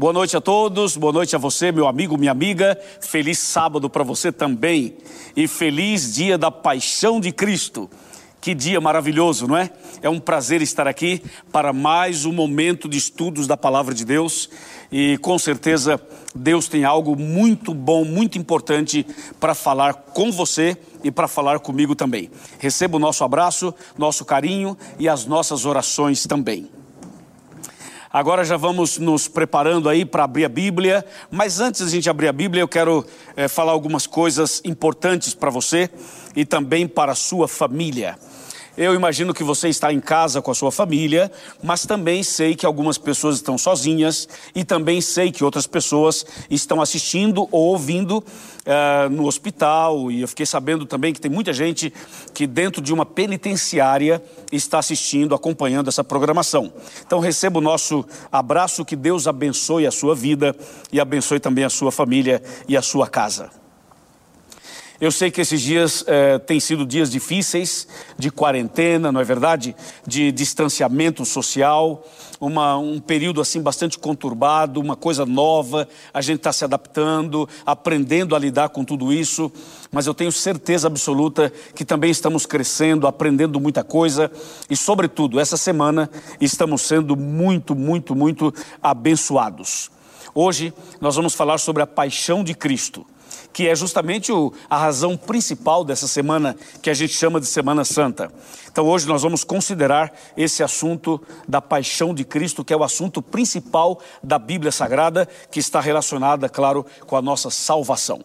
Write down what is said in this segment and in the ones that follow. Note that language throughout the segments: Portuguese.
Boa noite a todos, boa noite a você, meu amigo, minha amiga. Feliz sábado para você também e feliz dia da paixão de Cristo. Que dia maravilhoso, não é? É um prazer estar aqui para mais um momento de estudos da palavra de Deus e com certeza Deus tem algo muito bom, muito importante para falar com você e para falar comigo também. Receba o nosso abraço, nosso carinho e as nossas orações também. Agora já vamos nos preparando aí para abrir a Bíblia, mas antes de a gente abrir a Bíblia, eu quero é, falar algumas coisas importantes para você e também para a sua família. Eu imagino que você está em casa com a sua família, mas também sei que algumas pessoas estão sozinhas e também sei que outras pessoas estão assistindo ou ouvindo uh, no hospital. E eu fiquei sabendo também que tem muita gente que, dentro de uma penitenciária, está assistindo, acompanhando essa programação. Então, receba o nosso abraço, que Deus abençoe a sua vida e abençoe também a sua família e a sua casa. Eu sei que esses dias eh, têm sido dias difíceis, de quarentena, não é verdade? De distanciamento social, uma, um período assim bastante conturbado, uma coisa nova, a gente está se adaptando, aprendendo a lidar com tudo isso, mas eu tenho certeza absoluta que também estamos crescendo, aprendendo muita coisa e, sobretudo, essa semana estamos sendo muito, muito, muito abençoados. Hoje nós vamos falar sobre a paixão de Cristo que é justamente o, a razão principal dessa semana que a gente chama de Semana Santa. Então hoje nós vamos considerar esse assunto da paixão de Cristo, que é o assunto principal da Bíblia Sagrada, que está relacionada, claro, com a nossa salvação.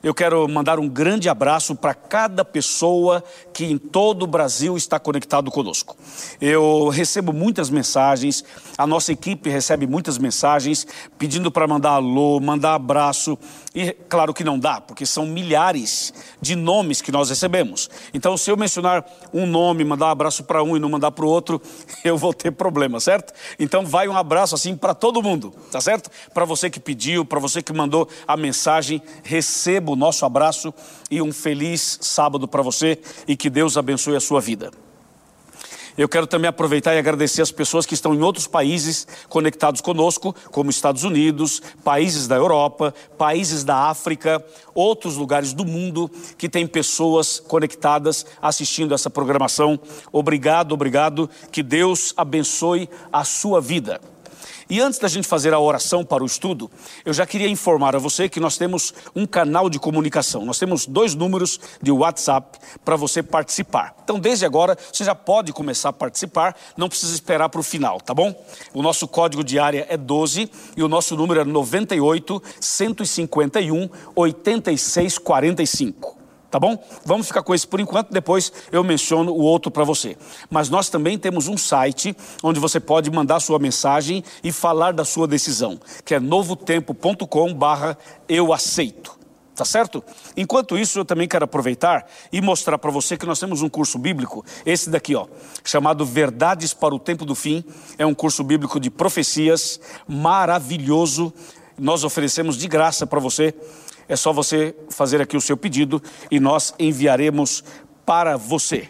Eu quero mandar um grande abraço para cada pessoa que em todo o Brasil está conectado conosco. Eu recebo muitas mensagens, a nossa equipe recebe muitas mensagens pedindo para mandar alô, mandar abraço. E claro que não dá, porque são milhares de nomes que nós recebemos. Então, se eu mencionar um nome, mandar um abraço para um e não mandar para o outro, eu vou ter problema, certo? Então, vai um abraço assim para todo mundo, tá certo? Para você que pediu, para você que mandou a mensagem, receba receba o nosso abraço e um feliz sábado para você e que Deus abençoe a sua vida. Eu quero também aproveitar e agradecer as pessoas que estão em outros países conectados conosco, como Estados Unidos, países da Europa, países da África, outros lugares do mundo que têm pessoas conectadas assistindo essa programação. Obrigado, obrigado. Que Deus abençoe a sua vida. E antes da gente fazer a oração para o estudo, eu já queria informar a você que nós temos um canal de comunicação. Nós temos dois números de WhatsApp para você participar. Então, desde agora, você já pode começar a participar, não precisa esperar para o final, tá bom? O nosso código de área é 12 e o nosso número é 98 151 8645 tá bom? Vamos ficar com esse por enquanto, depois eu menciono o outro para você. Mas nós também temos um site onde você pode mandar sua mensagem e falar da sua decisão, que é novotempo.com/barra eu aceito. Tá certo? Enquanto isso, eu também quero aproveitar e mostrar para você que nós temos um curso bíblico, esse daqui, ó, chamado Verdades para o Tempo do Fim. É um curso bíblico de profecias maravilhoso. Nós oferecemos de graça para você é só você fazer aqui o seu pedido e nós enviaremos para você.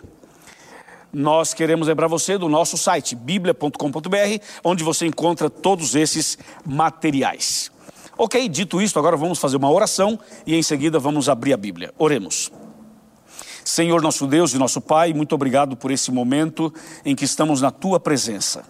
Nós queremos lembrar você do nosso site, biblia.com.br, onde você encontra todos esses materiais. Ok, dito isto, agora vamos fazer uma oração e em seguida vamos abrir a Bíblia. Oremos. Senhor nosso Deus e nosso Pai, muito obrigado por esse momento em que estamos na tua presença.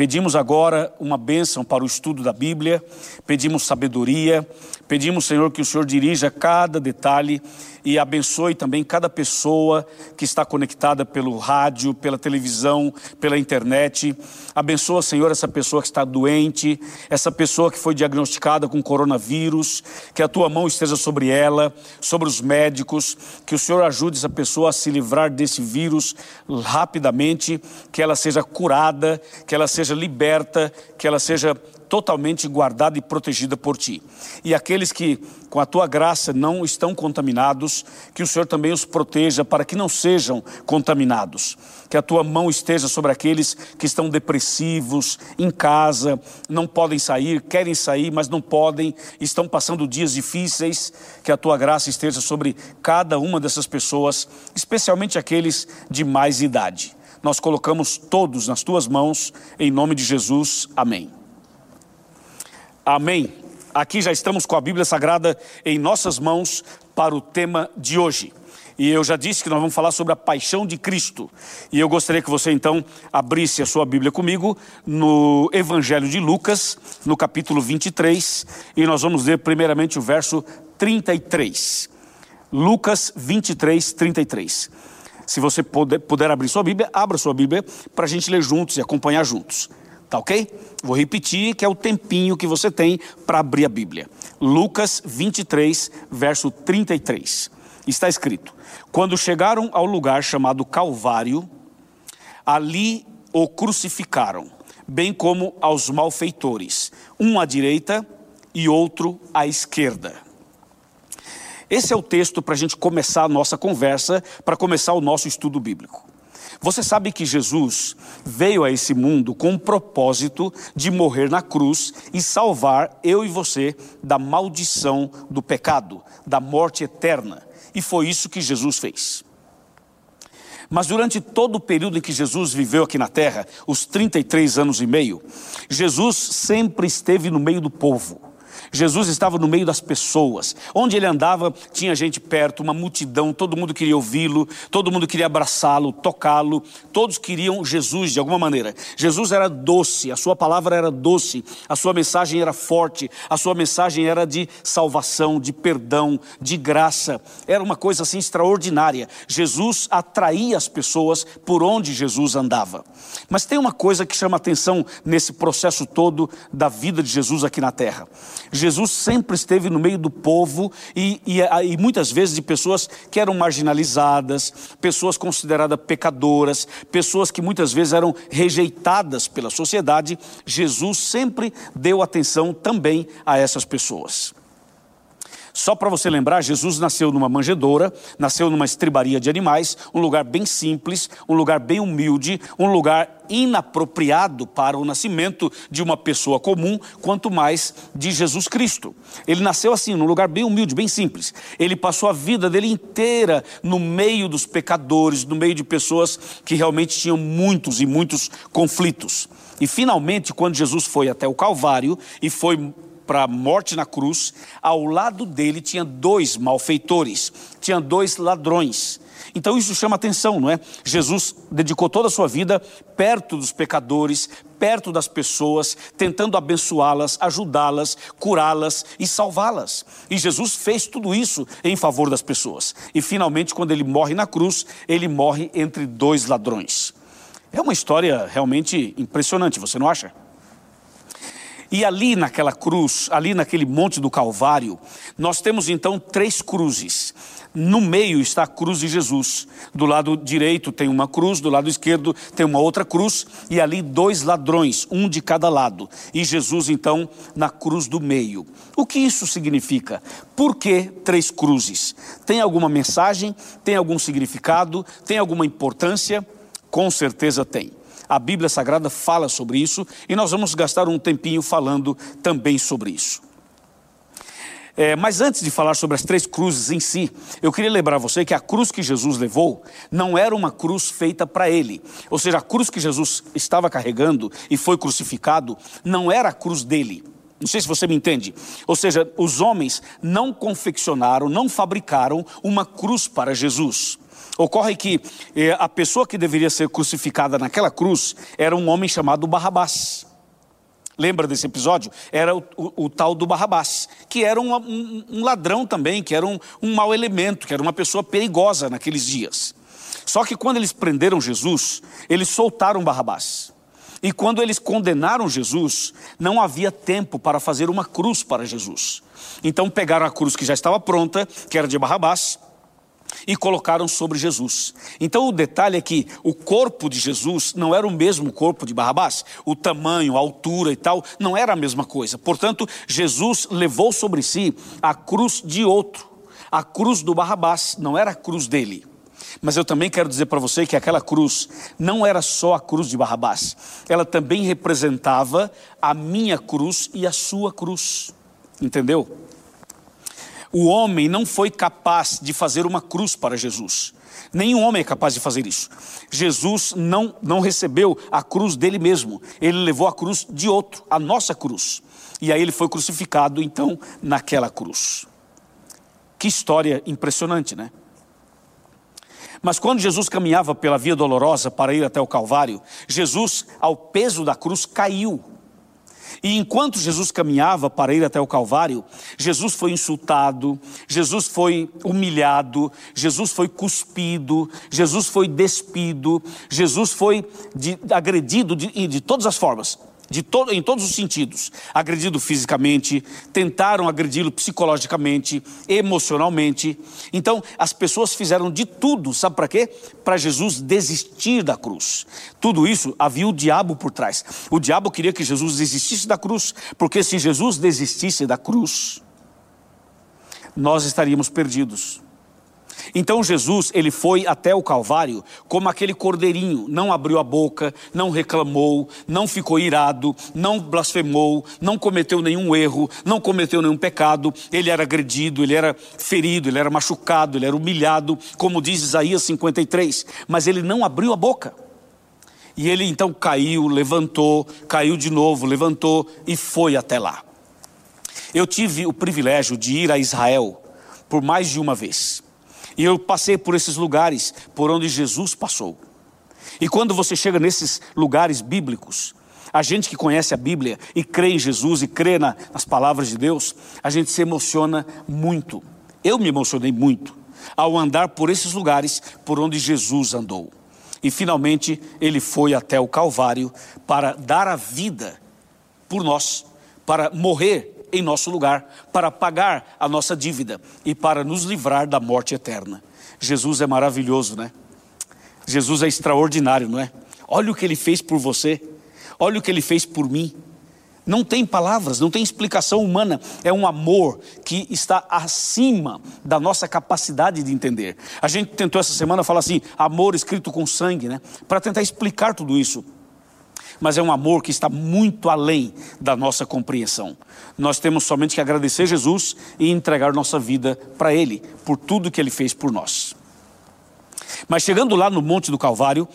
Pedimos agora uma bênção para o estudo da Bíblia, pedimos sabedoria, pedimos, Senhor, que o Senhor dirija cada detalhe e abençoe também cada pessoa que está conectada pelo rádio, pela televisão, pela internet. Abençoa, Senhor, essa pessoa que está doente, essa pessoa que foi diagnosticada com coronavírus, que a tua mão esteja sobre ela, sobre os médicos, que o Senhor ajude essa pessoa a se livrar desse vírus rapidamente, que ela seja curada, que ela seja liberta, que ela seja totalmente guardada e protegida por ti. E aqueles que, com a tua graça, não estão contaminados, que o Senhor também os proteja para que não sejam contaminados. Que a tua mão esteja sobre aqueles que estão depressivos, em casa, não podem sair, querem sair, mas não podem, estão passando dias difíceis. Que a tua graça esteja sobre cada uma dessas pessoas, especialmente aqueles de mais idade. Nós colocamos todos nas tuas mãos, em nome de Jesus. Amém. Amém. Aqui já estamos com a Bíblia Sagrada em nossas mãos para o tema de hoje. E eu já disse que nós vamos falar sobre a paixão de Cristo. E eu gostaria que você então abrisse a sua Bíblia comigo no Evangelho de Lucas, no capítulo 23, e nós vamos ler primeiramente o verso 33. Lucas 23, 33. Se você puder, puder abrir sua Bíblia, abra sua Bíblia para a gente ler juntos e acompanhar juntos. Tá ok? Vou repetir que é o tempinho que você tem para abrir a Bíblia. Lucas 23, verso 33. Está escrito: Quando chegaram ao lugar chamado Calvário, ali o crucificaram, bem como aos malfeitores, um à direita e outro à esquerda. Esse é o texto para a gente começar a nossa conversa, para começar o nosso estudo bíblico. Você sabe que Jesus veio a esse mundo com o propósito de morrer na cruz e salvar eu e você da maldição do pecado, da morte eterna. E foi isso que Jesus fez. Mas durante todo o período em que Jesus viveu aqui na terra, os 33 anos e meio, Jesus sempre esteve no meio do povo. Jesus estava no meio das pessoas. Onde ele andava, tinha gente perto, uma multidão, todo mundo queria ouvi-lo, todo mundo queria abraçá-lo, tocá-lo, todos queriam Jesus de alguma maneira. Jesus era doce, a sua palavra era doce, a sua mensagem era forte, a sua mensagem era de salvação, de perdão, de graça. Era uma coisa assim extraordinária. Jesus atraía as pessoas por onde Jesus andava. Mas tem uma coisa que chama atenção nesse processo todo da vida de Jesus aqui na terra. Jesus sempre esteve no meio do povo e, e, e, muitas vezes de pessoas que eram marginalizadas, pessoas consideradas pecadoras, pessoas que muitas vezes eram rejeitadas pela sociedade. Jesus sempre deu atenção também a essas pessoas. Só para você lembrar, Jesus nasceu numa manjedoura, nasceu numa estribaria de animais, um lugar bem simples, um lugar bem humilde, um lugar inapropriado para o nascimento de uma pessoa comum, quanto mais de Jesus Cristo. Ele nasceu assim, num lugar bem humilde, bem simples. Ele passou a vida dele inteira no meio dos pecadores, no meio de pessoas que realmente tinham muitos e muitos conflitos. E finalmente, quando Jesus foi até o Calvário e foi para a morte na cruz, ao lado dele tinha dois malfeitores, tinha dois ladrões. Então isso chama atenção, não é? Jesus dedicou toda a sua vida perto dos pecadores, perto das pessoas, tentando abençoá-las, ajudá-las, curá-las e salvá-las. E Jesus fez tudo isso em favor das pessoas. E finalmente, quando ele morre na cruz, ele morre entre dois ladrões. É uma história realmente impressionante, você não acha? E ali naquela cruz, ali naquele monte do Calvário, nós temos então três cruzes. No meio está a cruz de Jesus. Do lado direito tem uma cruz, do lado esquerdo tem uma outra cruz, e ali dois ladrões, um de cada lado. E Jesus então na cruz do meio. O que isso significa? Por que três cruzes? Tem alguma mensagem? Tem algum significado? Tem alguma importância? Com certeza tem. A Bíblia Sagrada fala sobre isso e nós vamos gastar um tempinho falando também sobre isso. É, mas antes de falar sobre as três cruzes em si, eu queria lembrar você que a cruz que Jesus levou não era uma cruz feita para ele. Ou seja, a cruz que Jesus estava carregando e foi crucificado não era a cruz dele. Não sei se você me entende. Ou seja, os homens não confeccionaram, não fabricaram uma cruz para Jesus. Ocorre que eh, a pessoa que deveria ser crucificada naquela cruz era um homem chamado Barrabás. Lembra desse episódio? Era o, o, o tal do Barrabás, que era um, um, um ladrão também, que era um, um mau elemento, que era uma pessoa perigosa naqueles dias. Só que quando eles prenderam Jesus, eles soltaram Barrabás. E quando eles condenaram Jesus, não havia tempo para fazer uma cruz para Jesus. Então pegaram a cruz que já estava pronta, que era de Barrabás, e colocaram sobre Jesus. Então o detalhe é que o corpo de Jesus não era o mesmo corpo de Barrabás, o tamanho, a altura e tal, não era a mesma coisa. Portanto, Jesus levou sobre si a cruz de outro. A cruz do Barrabás não era a cruz dele. Mas eu também quero dizer para você que aquela cruz não era só a cruz de Barrabás, ela também representava a minha cruz e a sua cruz. Entendeu? O homem não foi capaz de fazer uma cruz para Jesus. Nenhum homem é capaz de fazer isso. Jesus não, não recebeu a cruz dele mesmo, ele levou a cruz de outro, a nossa cruz. E aí ele foi crucificado, então, naquela cruz. Que história impressionante, né? Mas quando Jesus caminhava pela via dolorosa para ir até o Calvário, Jesus, ao peso da cruz, caiu. E enquanto Jesus caminhava para ir até o Calvário, Jesus foi insultado, Jesus foi humilhado, Jesus foi cuspido, Jesus foi despido, Jesus foi de, agredido de, de todas as formas todo, em todos os sentidos. Agredido fisicamente, tentaram agredi-lo psicologicamente, emocionalmente. Então, as pessoas fizeram de tudo, sabe para quê? Para Jesus desistir da cruz. Tudo isso havia o diabo por trás. O diabo queria que Jesus desistisse da cruz, porque se Jesus desistisse da cruz, nós estaríamos perdidos. Então Jesus, ele foi até o Calvário como aquele cordeirinho, não abriu a boca, não reclamou, não ficou irado, não blasfemou, não cometeu nenhum erro, não cometeu nenhum pecado. Ele era agredido, ele era ferido, ele era machucado, ele era humilhado, como diz Isaías 53, mas ele não abriu a boca. E ele então caiu, levantou, caiu de novo, levantou e foi até lá. Eu tive o privilégio de ir a Israel por mais de uma vez. E eu passei por esses lugares por onde Jesus passou. E quando você chega nesses lugares bíblicos, a gente que conhece a Bíblia e crê em Jesus e crê na, nas palavras de Deus, a gente se emociona muito. Eu me emocionei muito ao andar por esses lugares por onde Jesus andou. E finalmente ele foi até o Calvário para dar a vida por nós, para morrer em nosso lugar, para pagar a nossa dívida e para nos livrar da morte eterna. Jesus é maravilhoso, né? Jesus é extraordinário, não é? Olha o que ele fez por você, olha o que ele fez por mim. Não tem palavras, não tem explicação humana. É um amor que está acima da nossa capacidade de entender. A gente tentou essa semana falar assim, amor escrito com sangue, né? Para tentar explicar tudo isso mas é um amor que está muito além da nossa compreensão. Nós temos somente que agradecer Jesus e entregar nossa vida para Ele, por tudo que Ele fez por nós. Mas chegando lá no Monte do Calvário,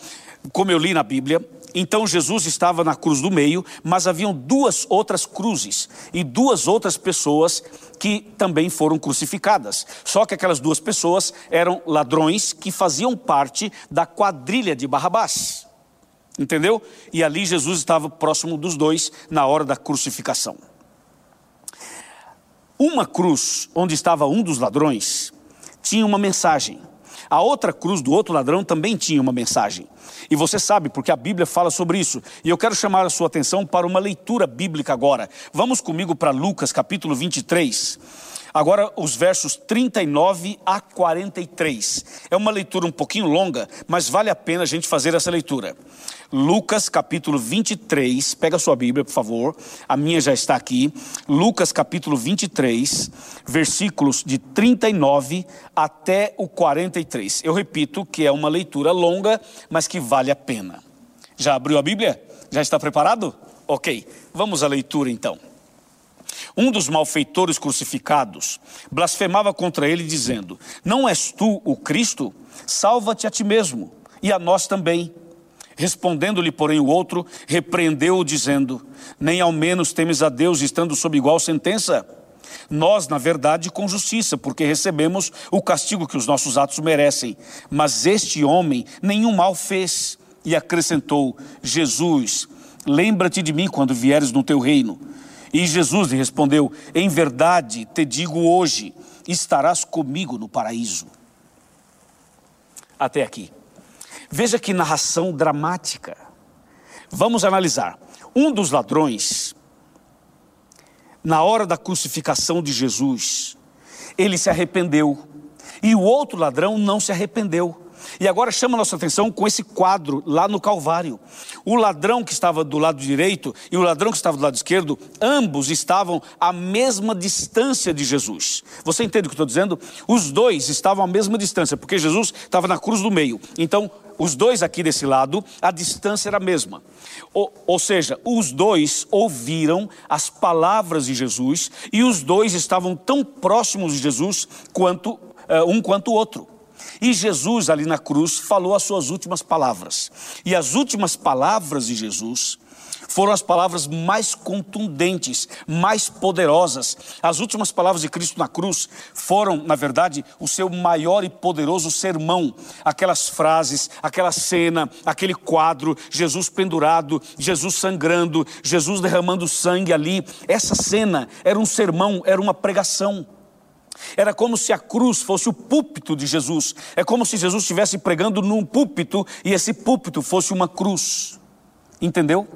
como eu li na Bíblia, então Jesus estava na cruz do meio, mas haviam duas outras cruzes e duas outras pessoas que também foram crucificadas. Só que aquelas duas pessoas eram ladrões que faziam parte da quadrilha de Barrabás. Entendeu? E ali Jesus estava próximo dos dois na hora da crucificação. Uma cruz onde estava um dos ladrões tinha uma mensagem. A outra cruz do outro ladrão também tinha uma mensagem. E você sabe, porque a Bíblia fala sobre isso. E eu quero chamar a sua atenção para uma leitura bíblica agora. Vamos comigo para Lucas capítulo 23. Agora, os versos 39 a 43. É uma leitura um pouquinho longa, mas vale a pena a gente fazer essa leitura. Lucas capítulo 23, pega sua Bíblia, por favor. A minha já está aqui. Lucas capítulo 23, versículos de 39 até o 43. Eu repito que é uma leitura longa, mas que vale a pena. Já abriu a Bíblia? Já está preparado? Ok, vamos à leitura então. Um dos malfeitores crucificados blasfemava contra ele, dizendo: Não és tu o Cristo? Salva-te a ti mesmo e a nós também. Respondendo-lhe, porém, o outro, repreendeu-o, dizendo: Nem ao menos temes a Deus, estando sob igual sentença? Nós, na verdade, com justiça, porque recebemos o castigo que os nossos atos merecem. Mas este homem nenhum mal fez. E acrescentou: Jesus, lembra-te de mim quando vieres no teu reino. E Jesus lhe respondeu: Em verdade te digo hoje, estarás comigo no paraíso. Até aqui. Veja que narração dramática. Vamos analisar. Um dos ladrões, na hora da crucificação de Jesus, ele se arrependeu. E o outro ladrão não se arrependeu. E agora chama nossa atenção com esse quadro lá no Calvário. O ladrão que estava do lado direito e o ladrão que estava do lado esquerdo, ambos estavam à mesma distância de Jesus. Você entende o que estou dizendo? Os dois estavam à mesma distância, porque Jesus estava na cruz do meio. Então, os dois aqui desse lado, a distância era a mesma. Ou, ou, seja, os dois ouviram as palavras de Jesus e os dois estavam tão próximos de Jesus quanto uh, um quanto o outro. E Jesus, ali na cruz, falou as suas últimas palavras. E as últimas palavras de Jesus foram as palavras mais contundentes, mais poderosas. As últimas palavras de Cristo na cruz foram, na verdade, o seu maior e poderoso sermão. Aquelas frases, aquela cena, aquele quadro, Jesus pendurado, Jesus sangrando, Jesus derramando sangue ali. Essa cena era um sermão, era uma pregação. Era como se a cruz fosse o púlpito de Jesus. É como se Jesus estivesse pregando num púlpito e esse púlpito fosse uma cruz. Entendeu?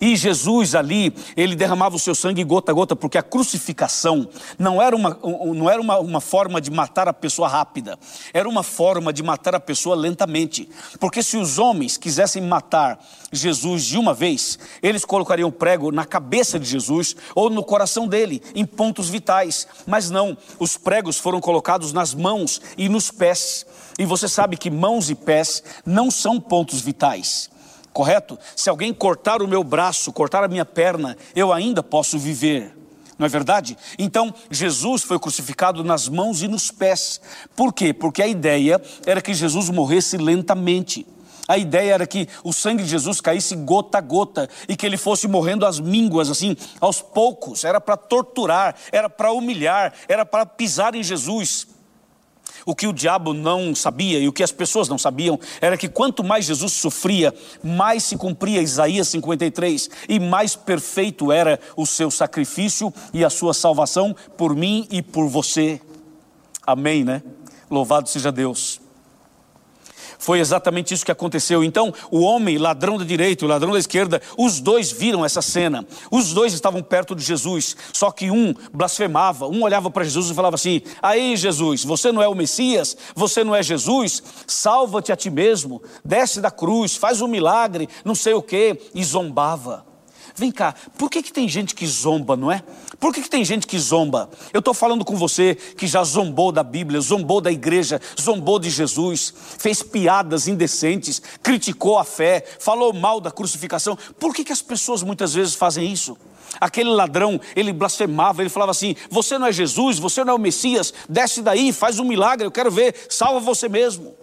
E Jesus ali, ele derramava o seu sangue gota a gota, porque a crucificação não era, uma, não era uma, uma forma de matar a pessoa rápida, era uma forma de matar a pessoa lentamente. Porque se os homens quisessem matar Jesus de uma vez, eles colocariam prego na cabeça de Jesus ou no coração dele, em pontos vitais. Mas não, os pregos foram colocados nas mãos e nos pés. E você sabe que mãos e pés não são pontos vitais correto? Se alguém cortar o meu braço, cortar a minha perna, eu ainda posso viver. Não é verdade? Então, Jesus foi crucificado nas mãos e nos pés. Por quê? Porque a ideia era que Jesus morresse lentamente. A ideia era que o sangue de Jesus caísse gota a gota e que ele fosse morrendo às mínguas, assim, aos poucos. Era para torturar, era para humilhar, era para pisar em Jesus. O que o diabo não sabia e o que as pessoas não sabiam era que quanto mais Jesus sofria, mais se cumpria Isaías 53 e mais perfeito era o seu sacrifício e a sua salvação por mim e por você. Amém, né? Louvado seja Deus. Foi exatamente isso que aconteceu. Então, o homem, ladrão da direita, o ladrão da esquerda, os dois viram essa cena. Os dois estavam perto de Jesus, só que um blasfemava, um olhava para Jesus e falava assim: Aí, Jesus, você não é o Messias? Você não é Jesus? Salva-te a ti mesmo, desce da cruz, faz um milagre, não sei o que, e zombava. Vem cá, por que, que tem gente que zomba, não é? Por que, que tem gente que zomba? Eu estou falando com você que já zombou da Bíblia, zombou da igreja, zombou de Jesus, fez piadas indecentes, criticou a fé, falou mal da crucificação. Por que, que as pessoas muitas vezes fazem isso? Aquele ladrão, ele blasfemava, ele falava assim: Você não é Jesus, você não é o Messias, desce daí, faz um milagre, eu quero ver, salva você mesmo.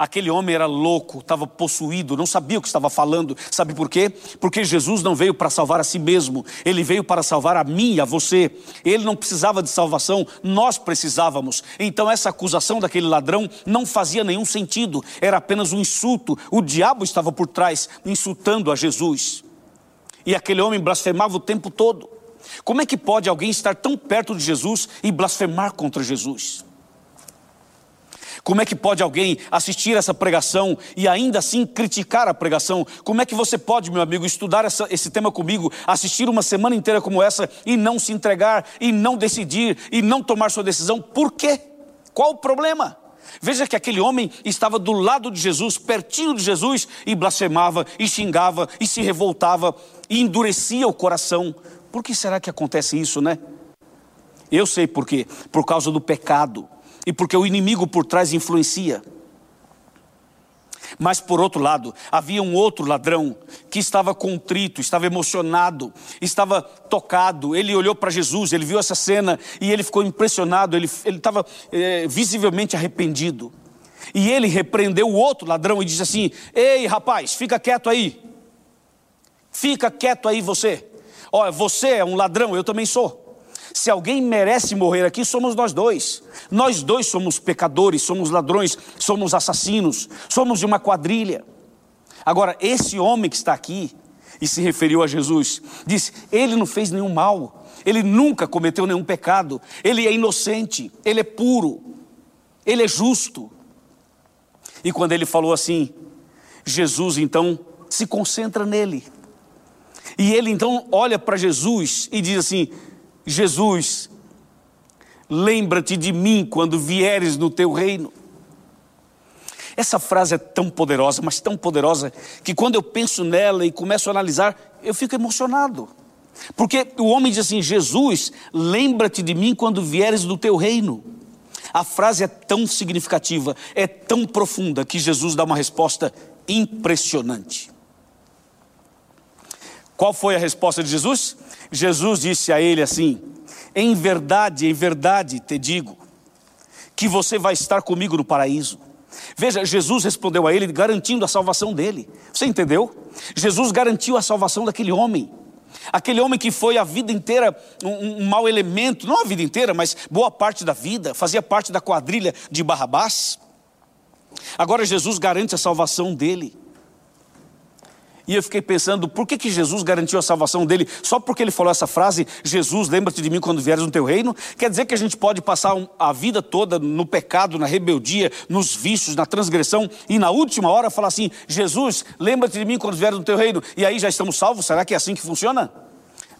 Aquele homem era louco, estava possuído, não sabia o que estava falando. Sabe por quê? Porque Jesus não veio para salvar a si mesmo, ele veio para salvar a mim e a você. Ele não precisava de salvação, nós precisávamos. Então essa acusação daquele ladrão não fazia nenhum sentido, era apenas um insulto. O diabo estava por trás, insultando a Jesus. E aquele homem blasfemava o tempo todo. Como é que pode alguém estar tão perto de Jesus e blasfemar contra Jesus? Como é que pode alguém assistir essa pregação e ainda assim criticar a pregação? Como é que você pode, meu amigo, estudar essa, esse tema comigo, assistir uma semana inteira como essa e não se entregar, e não decidir, e não tomar sua decisão? Por quê? Qual o problema? Veja que aquele homem estava do lado de Jesus, pertinho de Jesus, e blasfemava, e xingava, e se revoltava, e endurecia o coração. Por que será que acontece isso, né? Eu sei por quê. Por causa do pecado e porque o inimigo por trás influencia. Mas por outro lado, havia um outro ladrão que estava contrito, estava emocionado, estava tocado. Ele olhou para Jesus, ele viu essa cena e ele ficou impressionado, ele, ele estava é, visivelmente arrependido. E ele repreendeu o outro ladrão e disse assim: Ei, rapaz, fica quieto aí. Fica quieto aí você. Olha, você é um ladrão, eu também sou. Se alguém merece morrer aqui, somos nós dois. Nós dois somos pecadores, somos ladrões, somos assassinos, somos de uma quadrilha. Agora, esse homem que está aqui e se referiu a Jesus, disse: Ele não fez nenhum mal, ele nunca cometeu nenhum pecado, ele é inocente, ele é puro, ele é justo. E quando ele falou assim, Jesus então se concentra nele. E ele então olha para Jesus e diz assim: Jesus, lembra-te de mim quando vieres no teu reino. Essa frase é tão poderosa, mas tão poderosa, que quando eu penso nela e começo a analisar, eu fico emocionado. Porque o homem diz assim: Jesus, lembra-te de mim quando vieres no teu reino. A frase é tão significativa, é tão profunda, que Jesus dá uma resposta impressionante. Qual foi a resposta de Jesus? Jesus disse a ele assim: Em verdade, em verdade te digo, que você vai estar comigo no paraíso. Veja, Jesus respondeu a ele garantindo a salvação dele. Você entendeu? Jesus garantiu a salvação daquele homem. Aquele homem que foi a vida inteira um, um mau elemento, não a vida inteira, mas boa parte da vida, fazia parte da quadrilha de Barrabás. Agora Jesus garante a salvação dele. E eu fiquei pensando, por que, que Jesus garantiu a salvação dele? Só porque ele falou essa frase, Jesus, lembra-te de mim quando vieres no teu reino? Quer dizer que a gente pode passar a vida toda no pecado, na rebeldia, nos vícios, na transgressão, e na última hora falar assim, Jesus, lembra-te de mim quando vieres no teu reino? E aí já estamos salvos? Será que é assim que funciona?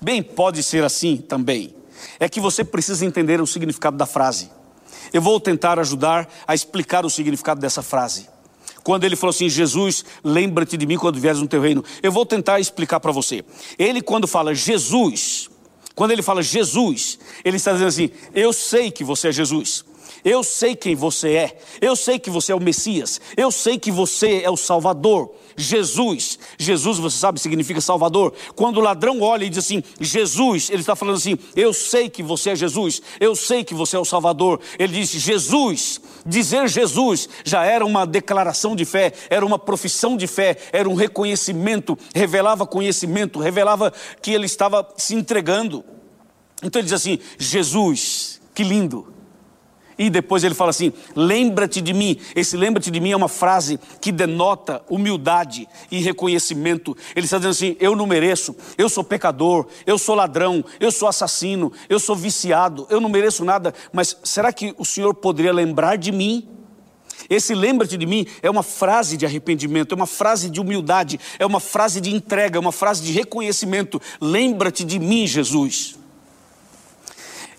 Bem, pode ser assim também. É que você precisa entender o significado da frase. Eu vou tentar ajudar a explicar o significado dessa frase. Quando ele falou assim, Jesus, lembra-te de mim quando vieres no teu reino. Eu vou tentar explicar para você. Ele, quando fala Jesus, quando ele fala Jesus, ele está dizendo assim: Eu sei que você é Jesus. Eu sei quem você é. Eu sei que você é o Messias. Eu sei que você é o Salvador. Jesus. Jesus, você sabe, significa Salvador. Quando o ladrão olha e diz assim, Jesus, ele está falando assim: Eu sei que você é Jesus. Eu sei que você é o Salvador. Ele diz Jesus. Dizer Jesus já era uma declaração de fé, era uma profissão de fé, era um reconhecimento, revelava conhecimento, revelava que ele estava se entregando. Então ele diz assim: Jesus, que lindo. E depois ele fala assim: lembra-te de mim. Esse lembra-te de mim é uma frase que denota humildade e reconhecimento. Ele está dizendo assim: eu não mereço, eu sou pecador, eu sou ladrão, eu sou assassino, eu sou viciado, eu não mereço nada, mas será que o Senhor poderia lembrar de mim? Esse lembra-te de mim é uma frase de arrependimento, é uma frase de humildade, é uma frase de entrega, é uma frase de reconhecimento. Lembra-te de mim, Jesus.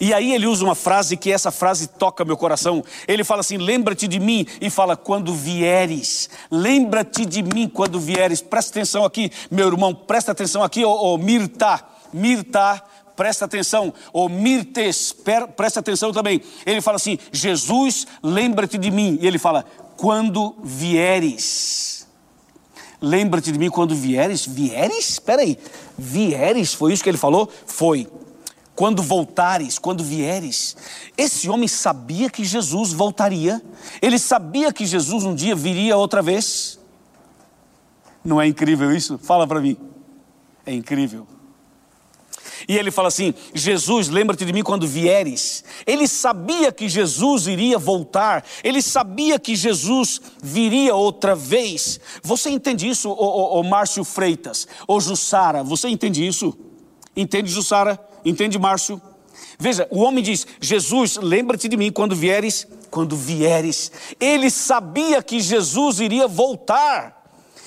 E aí ele usa uma frase que essa frase toca meu coração. Ele fala assim: lembra-te de mim, e fala, quando vieres, lembra-te de mim quando vieres. Presta atenção aqui, meu irmão, presta atenção aqui, ô, ô Mirta, Mirta, presta atenção, ô Mirtes, presta atenção também. Ele fala assim: Jesus, lembra-te de mim. E ele fala, quando vieres. Lembra-te de mim quando vieres? Vieres? Espera aí. Vieres? Foi isso que ele falou? Foi quando voltares, quando vieres. Esse homem sabia que Jesus voltaria, ele sabia que Jesus um dia viria outra vez. Não é incrível isso? Fala para mim. É incrível. E ele fala assim: Jesus, lembra-te de mim quando vieres. Ele sabia que Jesus iria voltar, ele sabia que Jesus viria outra vez. Você entende isso, ô, ô, ô Márcio Freitas, ô Jussara? Você entende isso? Entende, Jussara? Entende, Márcio? Veja, o homem diz: Jesus, lembra-te de mim quando vieres, quando vieres. Ele sabia que Jesus iria voltar.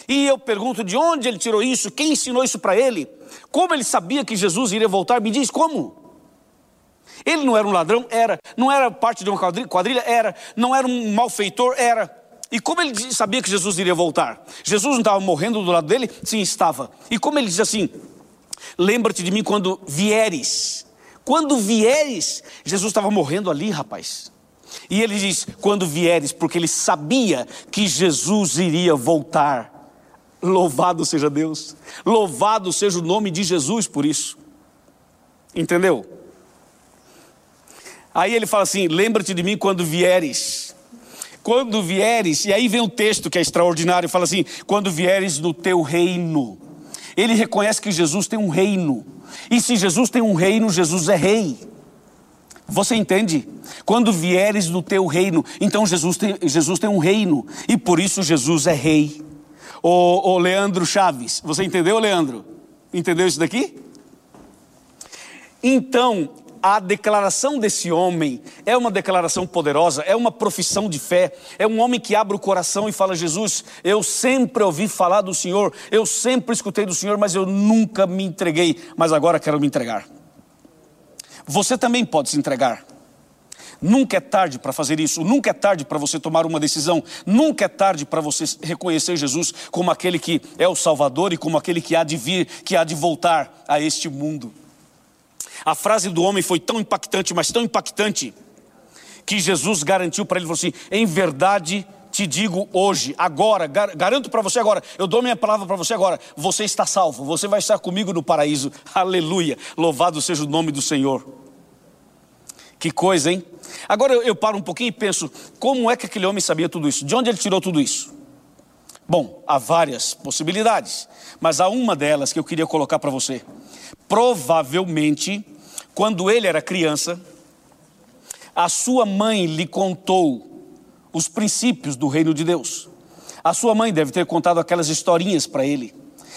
E eu pergunto de onde ele tirou isso? Quem ensinou isso para ele? Como ele sabia que Jesus iria voltar? Me diz como? Ele não era um ladrão? Era. Não era parte de uma quadrilha? Era. Não era um malfeitor? Era. E como ele sabia que Jesus iria voltar? Jesus não estava morrendo do lado dele? Sim, estava. E como ele diz assim: Lembra-te de mim quando vieres. Quando vieres, Jesus estava morrendo ali, rapaz. E ele diz: quando vieres, porque ele sabia que Jesus iria voltar. Louvado seja Deus, louvado seja o nome de Jesus por isso. Entendeu? Aí ele fala assim: lembra-te de mim quando vieres. Quando vieres, e aí vem um texto que é extraordinário, fala assim: quando vieres no teu reino. Ele reconhece que Jesus tem um reino. E se Jesus tem um reino, Jesus é rei. Você entende? Quando vieres no teu reino, então Jesus tem, Jesus tem um reino. E por isso Jesus é rei. O Leandro Chaves, você entendeu, Leandro? Entendeu isso daqui? Então, a declaração desse homem é uma declaração poderosa, é uma profissão de fé, é um homem que abre o coração e fala: Jesus, eu sempre ouvi falar do Senhor, eu sempre escutei do Senhor, mas eu nunca me entreguei, mas agora quero me entregar. Você também pode se entregar. Nunca é tarde para fazer isso, nunca é tarde para você tomar uma decisão, nunca é tarde para você reconhecer Jesus como aquele que é o Salvador e como aquele que há de vir, que há de voltar a este mundo. A frase do homem foi tão impactante, mas tão impactante, que Jesus garantiu para ele, falou assim: em verdade te digo hoje, agora, garanto para você agora, eu dou minha palavra para você agora, você está salvo, você vai estar comigo no paraíso, aleluia, louvado seja o nome do Senhor. Que coisa, hein? Agora eu, eu paro um pouquinho e penso: como é que aquele homem sabia tudo isso? De onde ele tirou tudo isso? Bom, há várias possibilidades, mas há uma delas que eu queria colocar para você. Provavelmente, quando ele era criança, a sua mãe lhe contou os princípios do reino de Deus. A sua mãe deve ter contado aquelas historinhas para ele.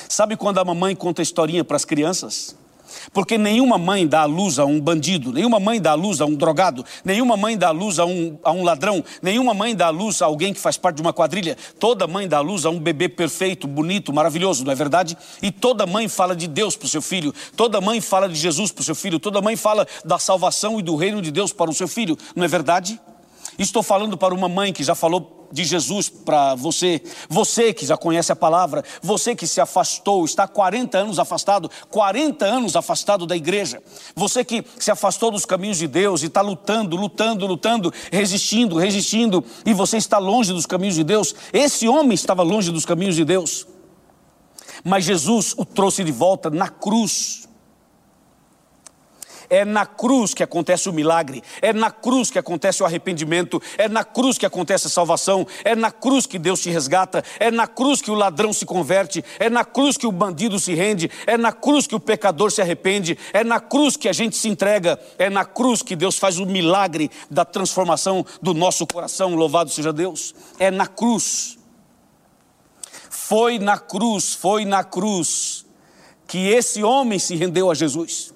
Sabe quando a mamãe conta historinha para as crianças? Porque nenhuma mãe dá luz a um bandido, nenhuma mãe dá luz a um drogado, nenhuma mãe dá luz a um, a um ladrão, nenhuma mãe dá luz a alguém que faz parte de uma quadrilha. Toda mãe dá luz a um bebê perfeito, bonito, maravilhoso, não é verdade? E toda mãe fala de Deus para o seu filho, toda mãe fala de Jesus para o seu filho, toda mãe fala da salvação e do reino de Deus para o seu filho, não é verdade? Estou falando para uma mãe que já falou de Jesus para você, você que já conhece a palavra, você que se afastou, está 40 anos afastado, 40 anos afastado da igreja, você que se afastou dos caminhos de Deus e está lutando, lutando, lutando, resistindo, resistindo, e você está longe dos caminhos de Deus, esse homem estava longe dos caminhos de Deus, mas Jesus o trouxe de volta na cruz. É na cruz que acontece o milagre, é na cruz que acontece o arrependimento, é na cruz que acontece a salvação, é na cruz que Deus te resgata, é na cruz que o ladrão se converte, é na cruz que o bandido se rende, é na cruz que o pecador se arrepende, é na cruz que a gente se entrega, é na cruz que Deus faz o milagre da transformação do nosso coração, louvado seja Deus. É na cruz. Foi na cruz, foi na cruz que esse homem se rendeu a Jesus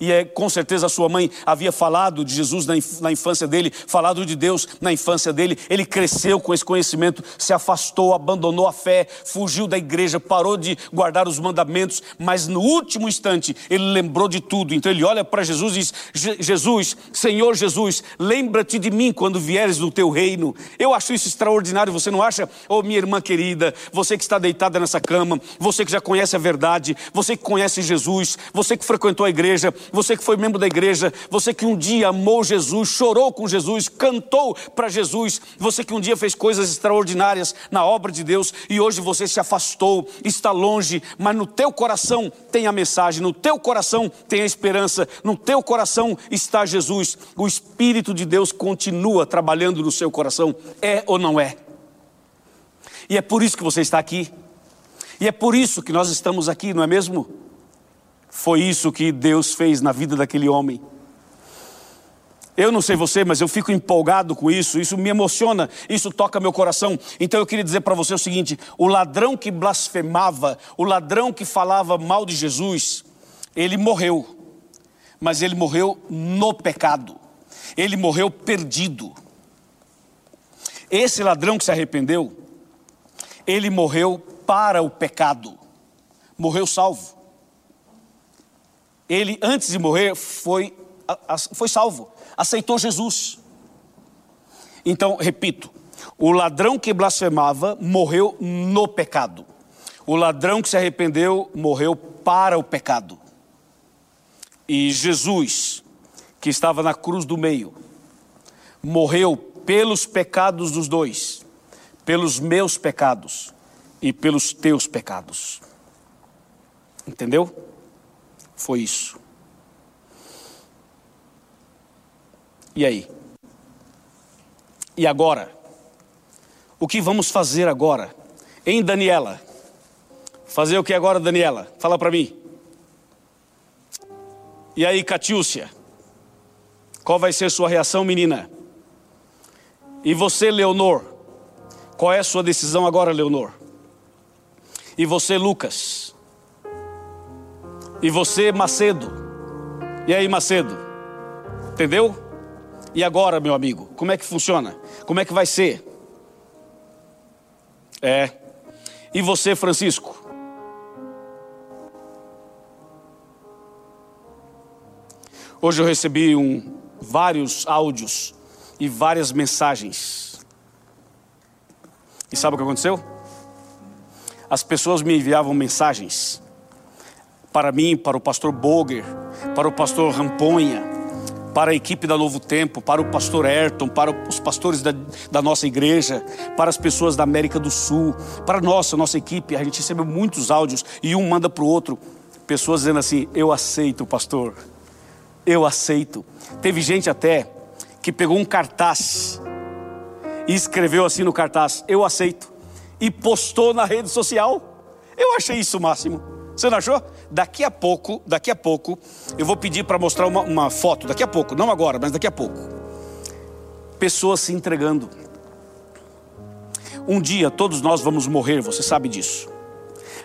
e é, com certeza a sua mãe havia falado de Jesus na, na infância dele, falado de Deus na infância dele. Ele cresceu com esse conhecimento, se afastou, abandonou a fé, fugiu da igreja, parou de guardar os mandamentos, mas no último instante ele lembrou de tudo. Então ele olha para Jesus e diz: Jesus, Senhor Jesus, lembra-te de mim quando vieres no teu reino. Eu acho isso extraordinário, você não acha? Oh, minha irmã querida, você que está deitada nessa cama, você que já conhece a verdade, você que conhece Jesus, você que frequentou a igreja, você que foi membro da igreja, você que um dia amou Jesus, chorou com Jesus, cantou para Jesus, você que um dia fez coisas extraordinárias na obra de Deus e hoje você se afastou, está longe, mas no teu coração tem a mensagem, no teu coração tem a esperança, no teu coração está Jesus. O Espírito de Deus continua trabalhando no seu coração, é ou não é? E é por isso que você está aqui. E é por isso que nós estamos aqui, não é mesmo? Foi isso que Deus fez na vida daquele homem. Eu não sei você, mas eu fico empolgado com isso, isso me emociona, isso toca meu coração. Então eu queria dizer para você o seguinte: o ladrão que blasfemava, o ladrão que falava mal de Jesus, ele morreu, mas ele morreu no pecado, ele morreu perdido. Esse ladrão que se arrependeu, ele morreu para o pecado, morreu salvo ele, antes de morrer, foi, foi salvo, aceitou Jesus. Então, repito, o ladrão que blasfemava morreu no pecado. O ladrão que se arrependeu morreu para o pecado. E Jesus, que estava na cruz do meio, morreu pelos pecados dos dois, pelos meus pecados e pelos teus pecados. Entendeu? Foi isso. E aí? E agora? O que vamos fazer agora? Em Daniela? Fazer o que agora, Daniela? Fala para mim. E aí, Catiúcia? Qual vai ser sua reação, menina? E você, Leonor? Qual é a sua decisão agora, Leonor? E você, Lucas? E você, Macedo. E aí, Macedo? Entendeu? E agora, meu amigo, como é que funciona? Como é que vai ser? É. E você, Francisco? Hoje eu recebi um, vários áudios e várias mensagens. E sabe o que aconteceu? As pessoas me enviavam mensagens para mim, para o pastor Boger, para o pastor Ramponha, para a equipe da Novo Tempo, para o pastor Ayrton, para os pastores da, da nossa igreja, para as pessoas da América do Sul, para nossa, nossa equipe. A gente recebeu muitos áudios e um manda para o outro, pessoas dizendo assim: Eu aceito, pastor, eu aceito. Teve gente até que pegou um cartaz e escreveu assim no cartaz: Eu aceito. E postou na rede social. Eu achei isso o máximo. Você não achou? Daqui a pouco, daqui a pouco, eu vou pedir para mostrar uma, uma foto. Daqui a pouco, não agora, mas daqui a pouco. Pessoas se entregando. Um dia todos nós vamos morrer, você sabe disso.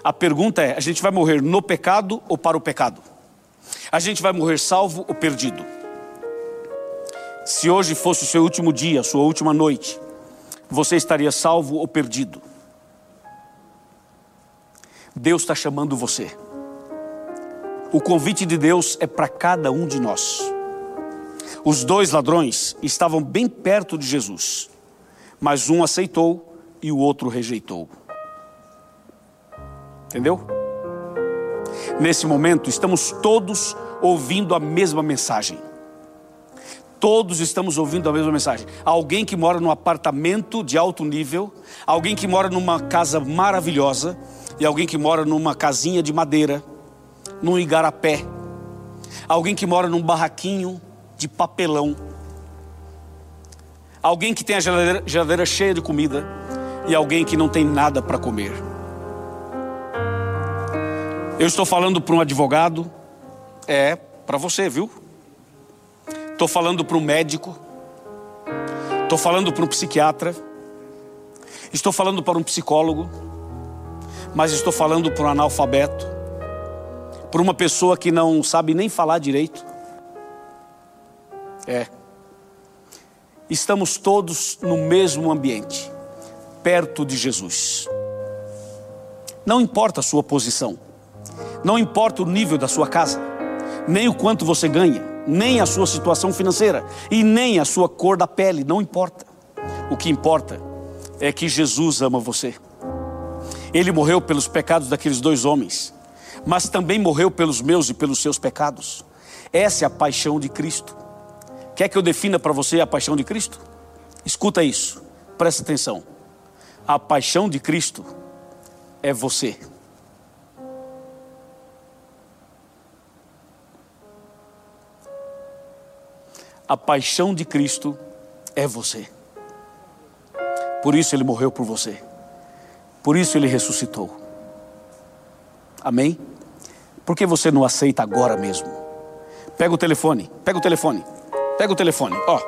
A pergunta é: a gente vai morrer no pecado ou para o pecado? A gente vai morrer salvo ou perdido? Se hoje fosse o seu último dia, sua última noite, você estaria salvo ou perdido? Deus está chamando você. O convite de Deus é para cada um de nós. Os dois ladrões estavam bem perto de Jesus, mas um aceitou e o outro rejeitou. Entendeu? Nesse momento, estamos todos ouvindo a mesma mensagem. Todos estamos ouvindo a mesma mensagem. Alguém que mora num apartamento de alto nível, alguém que mora numa casa maravilhosa e alguém que mora numa casinha de madeira, num igarapé. Alguém que mora num barraquinho de papelão. Alguém que tem a geladeira, geladeira cheia de comida e alguém que não tem nada para comer. Eu estou falando para um advogado, é para você, viu? Estou falando para um médico, estou falando para um psiquiatra, estou falando para um psicólogo, mas estou falando para um analfabeto, para uma pessoa que não sabe nem falar direito. É. Estamos todos no mesmo ambiente, perto de Jesus. Não importa a sua posição. Não importa o nível da sua casa, nem o quanto você ganha, nem a sua situação financeira e nem a sua cor da pele, não importa. O que importa é que Jesus ama você. Ele morreu pelos pecados daqueles dois homens, mas também morreu pelos meus e pelos seus pecados. Essa é a paixão de Cristo. Quer que eu defina para você a paixão de Cristo? Escuta isso, presta atenção. A paixão de Cristo é você. A paixão de Cristo é você. Por isso ele morreu por você. Por isso ele ressuscitou. Amém? Por que você não aceita agora mesmo? Pega o telefone, pega o telefone, pega o telefone. Ó,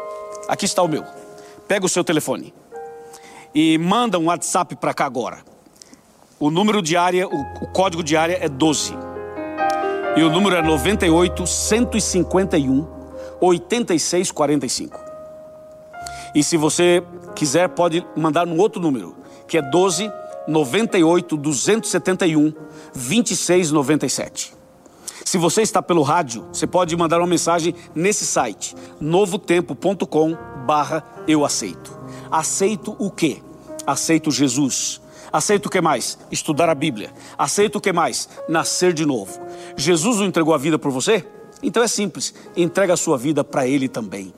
aqui está o meu. Pega o seu telefone e manda um WhatsApp para cá agora. O número de área, o, o, código de área é 12. E o número é 98 151 8645. E se você quiser, pode mandar um outro número, que é 12 98 271 2697. Se você está pelo rádio, você pode mandar uma mensagem nesse site, novotempo.com barra eu aceito. Aceito o quê? Aceito Jesus. Aceito o que mais? Estudar a Bíblia. Aceito o que mais? Nascer de novo. Jesus não entregou a vida por você? Então é simples, entrega a sua vida para Ele também.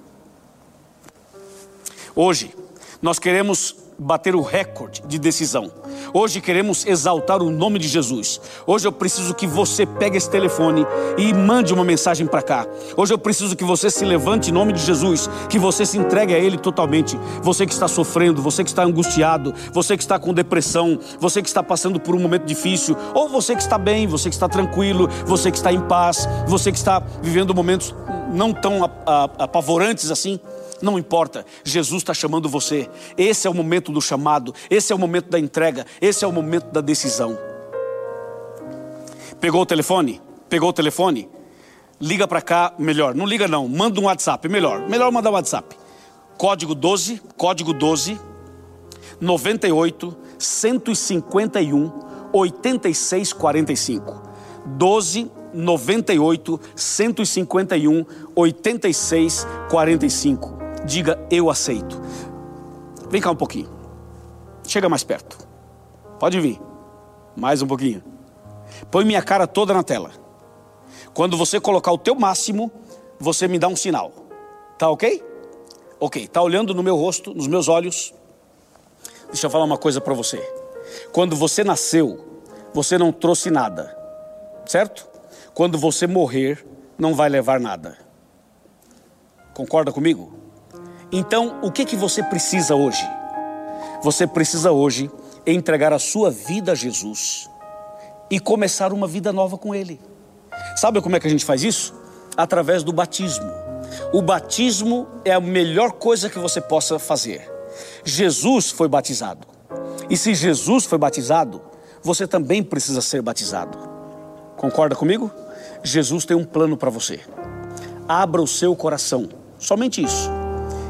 Hoje, nós queremos bater o recorde de decisão. Hoje queremos exaltar o nome de Jesus. Hoje eu preciso que você pegue esse telefone e mande uma mensagem para cá. Hoje eu preciso que você se levante em nome de Jesus, que você se entregue a Ele totalmente. Você que está sofrendo, você que está angustiado, você que está com depressão, você que está passando por um momento difícil, ou você que está bem, você que está tranquilo, você que está em paz, você que está vivendo momentos não tão apavorantes assim. Não importa, Jesus está chamando você. Esse é o momento do chamado, esse é o momento da entrega, esse é o momento da decisão. Pegou o telefone? Pegou o telefone? Liga para cá, melhor. Não liga não, manda um WhatsApp, melhor. Melhor mandar um WhatsApp. Código 12, código 12 98 151 8645. 12 98 151 8645 diga eu aceito. Vem cá um pouquinho. Chega mais perto. Pode vir. Mais um pouquinho. Põe minha cara toda na tela. Quando você colocar o teu máximo, você me dá um sinal. Tá ok? Ok. Tá olhando no meu rosto, nos meus olhos. Deixa eu falar uma coisa para você. Quando você nasceu, você não trouxe nada. Certo? Quando você morrer, não vai levar nada. Concorda comigo? Então, o que que você precisa hoje? Você precisa hoje entregar a sua vida a Jesus e começar uma vida nova com Ele. Sabe como é que a gente faz isso? Através do batismo. O batismo é a melhor coisa que você possa fazer. Jesus foi batizado. E se Jesus foi batizado, você também precisa ser batizado. Concorda comigo? Jesus tem um plano para você. Abra o seu coração, somente isso,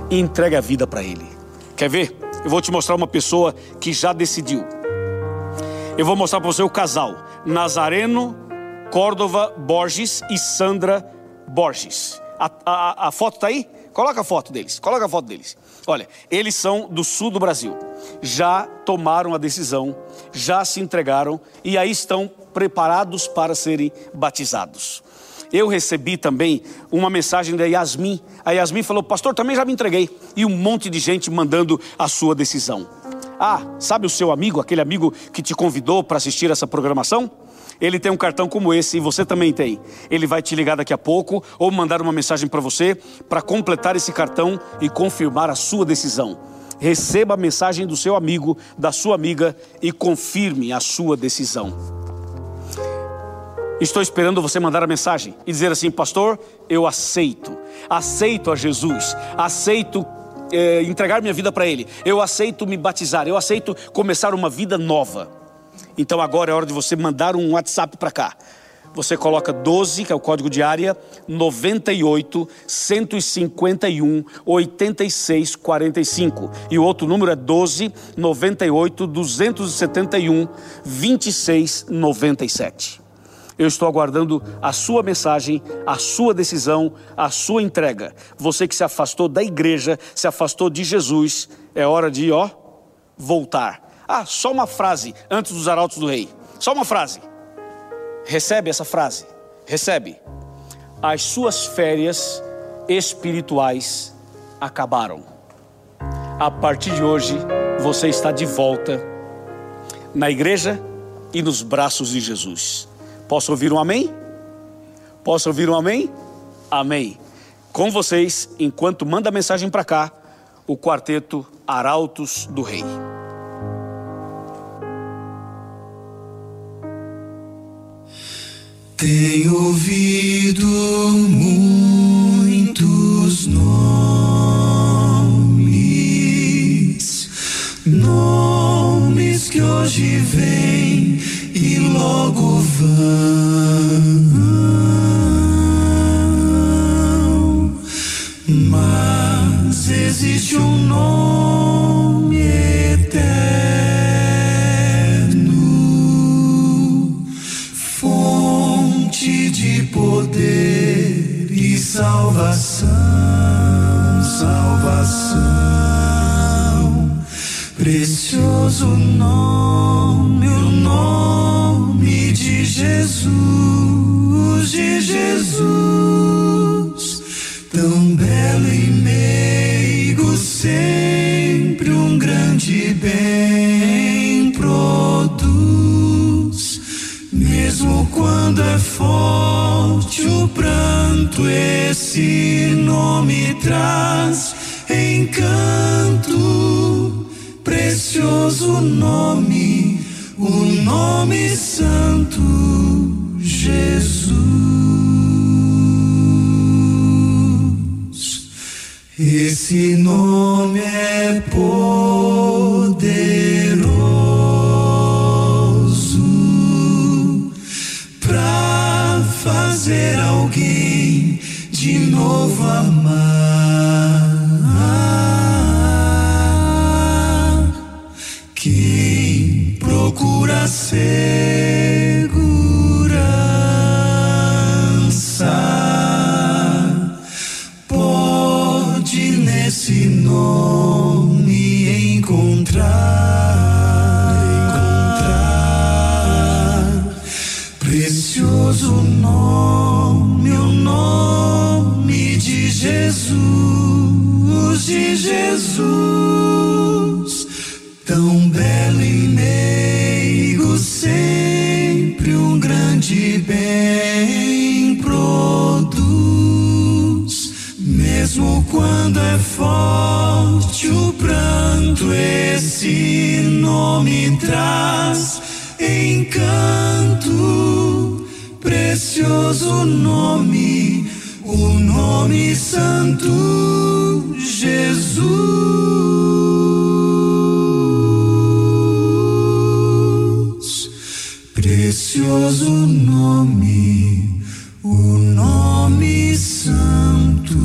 e entregue a vida para Ele. Quer ver? Eu vou te mostrar uma pessoa que já decidiu. Eu vou mostrar para você o casal Nazareno Córdova Borges e Sandra Borges. A, a, a foto está aí? Coloca a foto deles, coloca a foto deles. Olha, eles são do sul do Brasil. Já tomaram a decisão, já se entregaram e aí estão preparados para serem batizados. Eu recebi também uma mensagem da Yasmin. A Yasmin falou: Pastor, também já me entreguei. E um monte de gente mandando a sua decisão. Ah, sabe o seu amigo, aquele amigo que te convidou para assistir essa programação? Ele tem um cartão como esse e você também tem. Ele vai te ligar daqui a pouco ou mandar uma mensagem para você para completar esse cartão e confirmar a sua decisão. Receba a mensagem do seu amigo, da sua amiga e confirme a sua decisão. Estou esperando você mandar a mensagem e dizer assim, pastor, eu aceito, aceito a Jesus, aceito é, entregar minha vida para Ele, eu aceito me batizar, eu aceito começar uma vida nova. Então agora é hora de você mandar um WhatsApp para cá. Você coloca 12, que é o código de área, 98 151 86 45. E o outro número é 12 98 271 26 97. Eu estou aguardando a sua mensagem, a sua decisão, a sua entrega. Você que se afastou da igreja, se afastou de Jesus, é hora de, ó, voltar. Ah, só uma frase antes dos arautos do rei. Só uma frase. Recebe essa frase. Recebe. As suas férias espirituais acabaram. A partir de hoje, você está de volta na igreja e nos braços de Jesus. Posso ouvir um amém? Posso ouvir um amém? Amém. Com vocês, enquanto manda mensagem para cá, o quarteto Arautos do Rei. Tenho ouvido muitos nomes, nomes que hoje vêm logo vão. Mas existe um nome eterno, fonte de poder e salvação, salvação, precioso nome, o nome Jesus, de Jesus, tão belo e meigo, sempre um grande bem produz. Mesmo quando é forte o pranto, esse nome traz encanto. Precioso nome, o nome santo, Jesus. Esse nome é poderoso pra fazer alguém de novo amar. Quem procura segurança Jesus, de Jesus, tão belo e meigo, sempre um grande bem produz, mesmo quando é forte o pranto, esse nome traz encanto, precioso nome, o nome santo, Jesus. Precioso nome, o nome santo,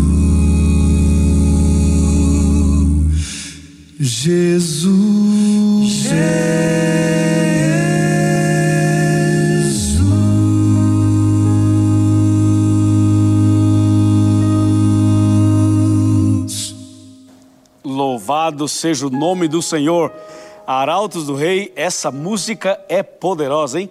Jesus. Louvado seja o nome do Senhor. Arautos do Rei, essa música é poderosa, hein?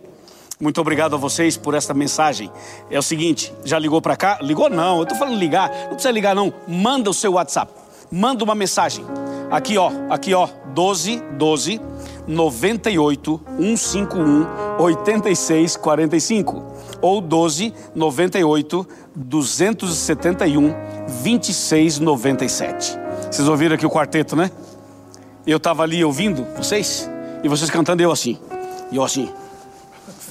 Muito obrigado a vocês por esta mensagem. É o seguinte, já ligou para cá? Ligou não, eu tô falando ligar, não precisa ligar não. Manda o seu WhatsApp. Manda uma mensagem. Aqui ó, aqui ó, 12 12 98 151 86 45 ou 12 98 271 26 97. Vocês ouviram aqui o quarteto, né? Eu estava ali ouvindo vocês e vocês cantando eu assim. E eu assim,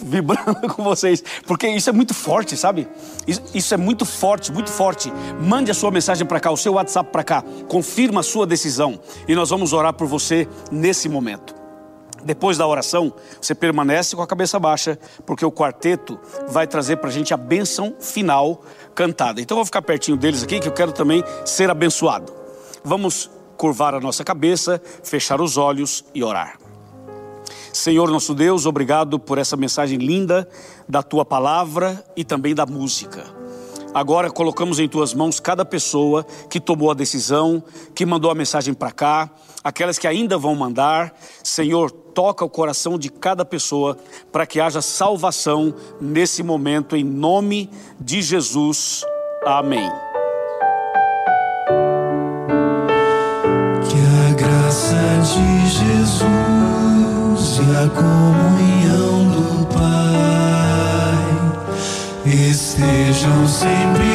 vibrando com vocês, porque isso é muito forte, sabe? Isso, isso é muito forte, muito forte. Mande a sua mensagem para cá, o seu WhatsApp para cá, confirma a sua decisão e nós vamos orar por você nesse momento. Depois da oração, você permanece com a cabeça baixa, porque o quarteto vai trazer para a gente a bênção final cantada. Então eu vou ficar pertinho deles aqui, que eu quero também ser abençoado. Vamos curvar a nossa cabeça, fechar os olhos e orar. Senhor nosso Deus, obrigado por essa mensagem linda da tua palavra e também da música. Agora colocamos em tuas mãos cada pessoa que tomou a decisão, que mandou a mensagem para cá, aquelas que ainda vão mandar. Senhor, toca o coração de cada pessoa para que haja salvação nesse momento, em nome de Jesus. Amém. Jesus e a comunhão do Pai estejam sempre